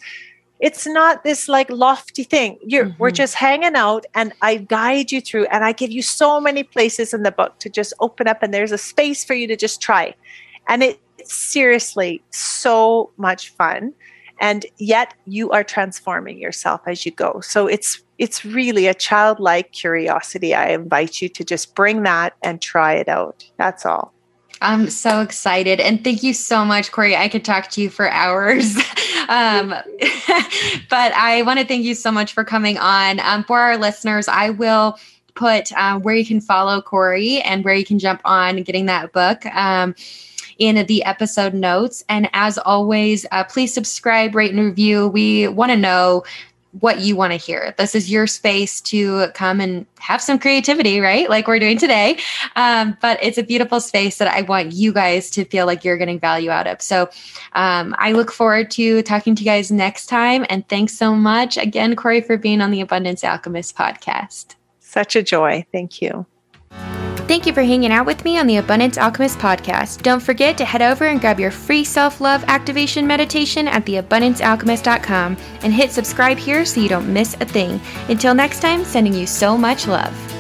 it's not this like lofty thing. You're mm-hmm. we're just hanging out and I guide you through and I give you so many places in the book to just open up and there's a space for you to just try. And it's seriously so much fun and yet you are transforming yourself as you go so it's it's really a childlike curiosity i invite you to just bring that and try it out that's all I'm so excited. And thank you so much, Corry. I could talk to you for hours. um, but I want to thank you so much for coming on. Um, for our listeners, I will put um, where you can follow Corry and where you can jump on getting that book. Um, in the episode notes. And as always, uh, please subscribe, rate, and review. We want to know what you want to hear. This is your space to come and have some creativity, right? Like we're doing today. Um, but it's a beautiful space that I want you guys to feel like you're getting value out of. So um, I look forward to talking to you guys next time. And thanks so much again, Corry, for being on the Abundance Alchemist podcast. Such a joy. Thank you. Thank you for hanging out with me on the Abundance Alchemist podcast. Don't forget to head over and grab your free self love activation meditation at theabundancealchemist.com and hit subscribe here so you don't miss a thing. Until next time, sending you so much love.